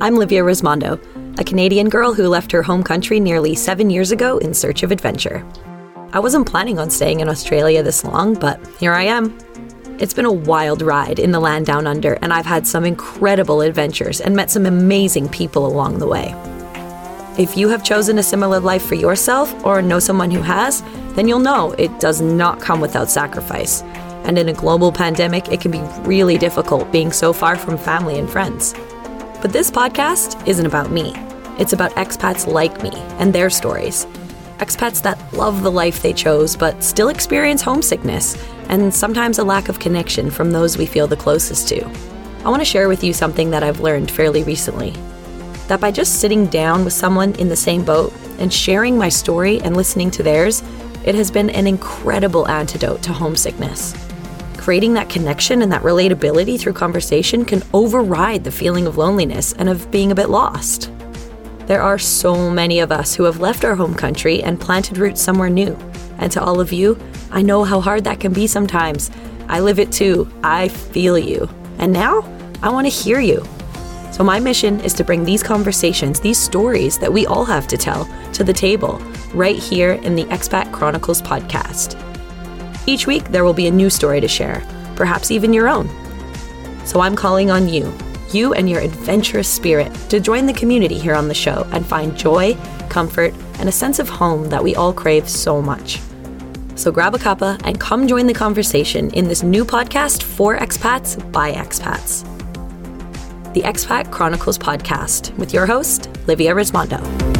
I'm Livia Rismondo, a Canadian girl who left her home country nearly seven years ago in search of adventure. I wasn't planning on staying in Australia this long, but here I am. It's been a wild ride in the land down under, and I've had some incredible adventures and met some amazing people along the way. If you have chosen a similar life for yourself or know someone who has, then you'll know it does not come without sacrifice. And in a global pandemic, it can be really difficult being so far from family and friends. But this podcast isn't about me. It's about expats like me and their stories. Expats that love the life they chose but still experience homesickness and sometimes a lack of connection from those we feel the closest to. I want to share with you something that I've learned fairly recently. That by just sitting down with someone in the same boat and sharing my story and listening to theirs, it has been an incredible antidote to homesickness creating that connection and that relatability through conversation can override the feeling of loneliness and of being a bit lost. There are so many of us who have left our home country and planted roots somewhere new. And to all of you, I know how hard that can be sometimes. I live it too. I feel you. And now, I want to hear you. So, my mission is to bring these conversations, these stories that we all have to tell, to the table right here in the Expat Chronicles podcast. Each week, there will be a new story to share, perhaps even your own. So I'm calling on you, you and your adventurous spirit, to join the community here on the show and find joy, comfort, and a sense of home that we all crave so much. So grab a cuppa and come join the conversation in this new podcast for expats by expats. The Expat Chronicles podcast with your host, Livia Rismondo.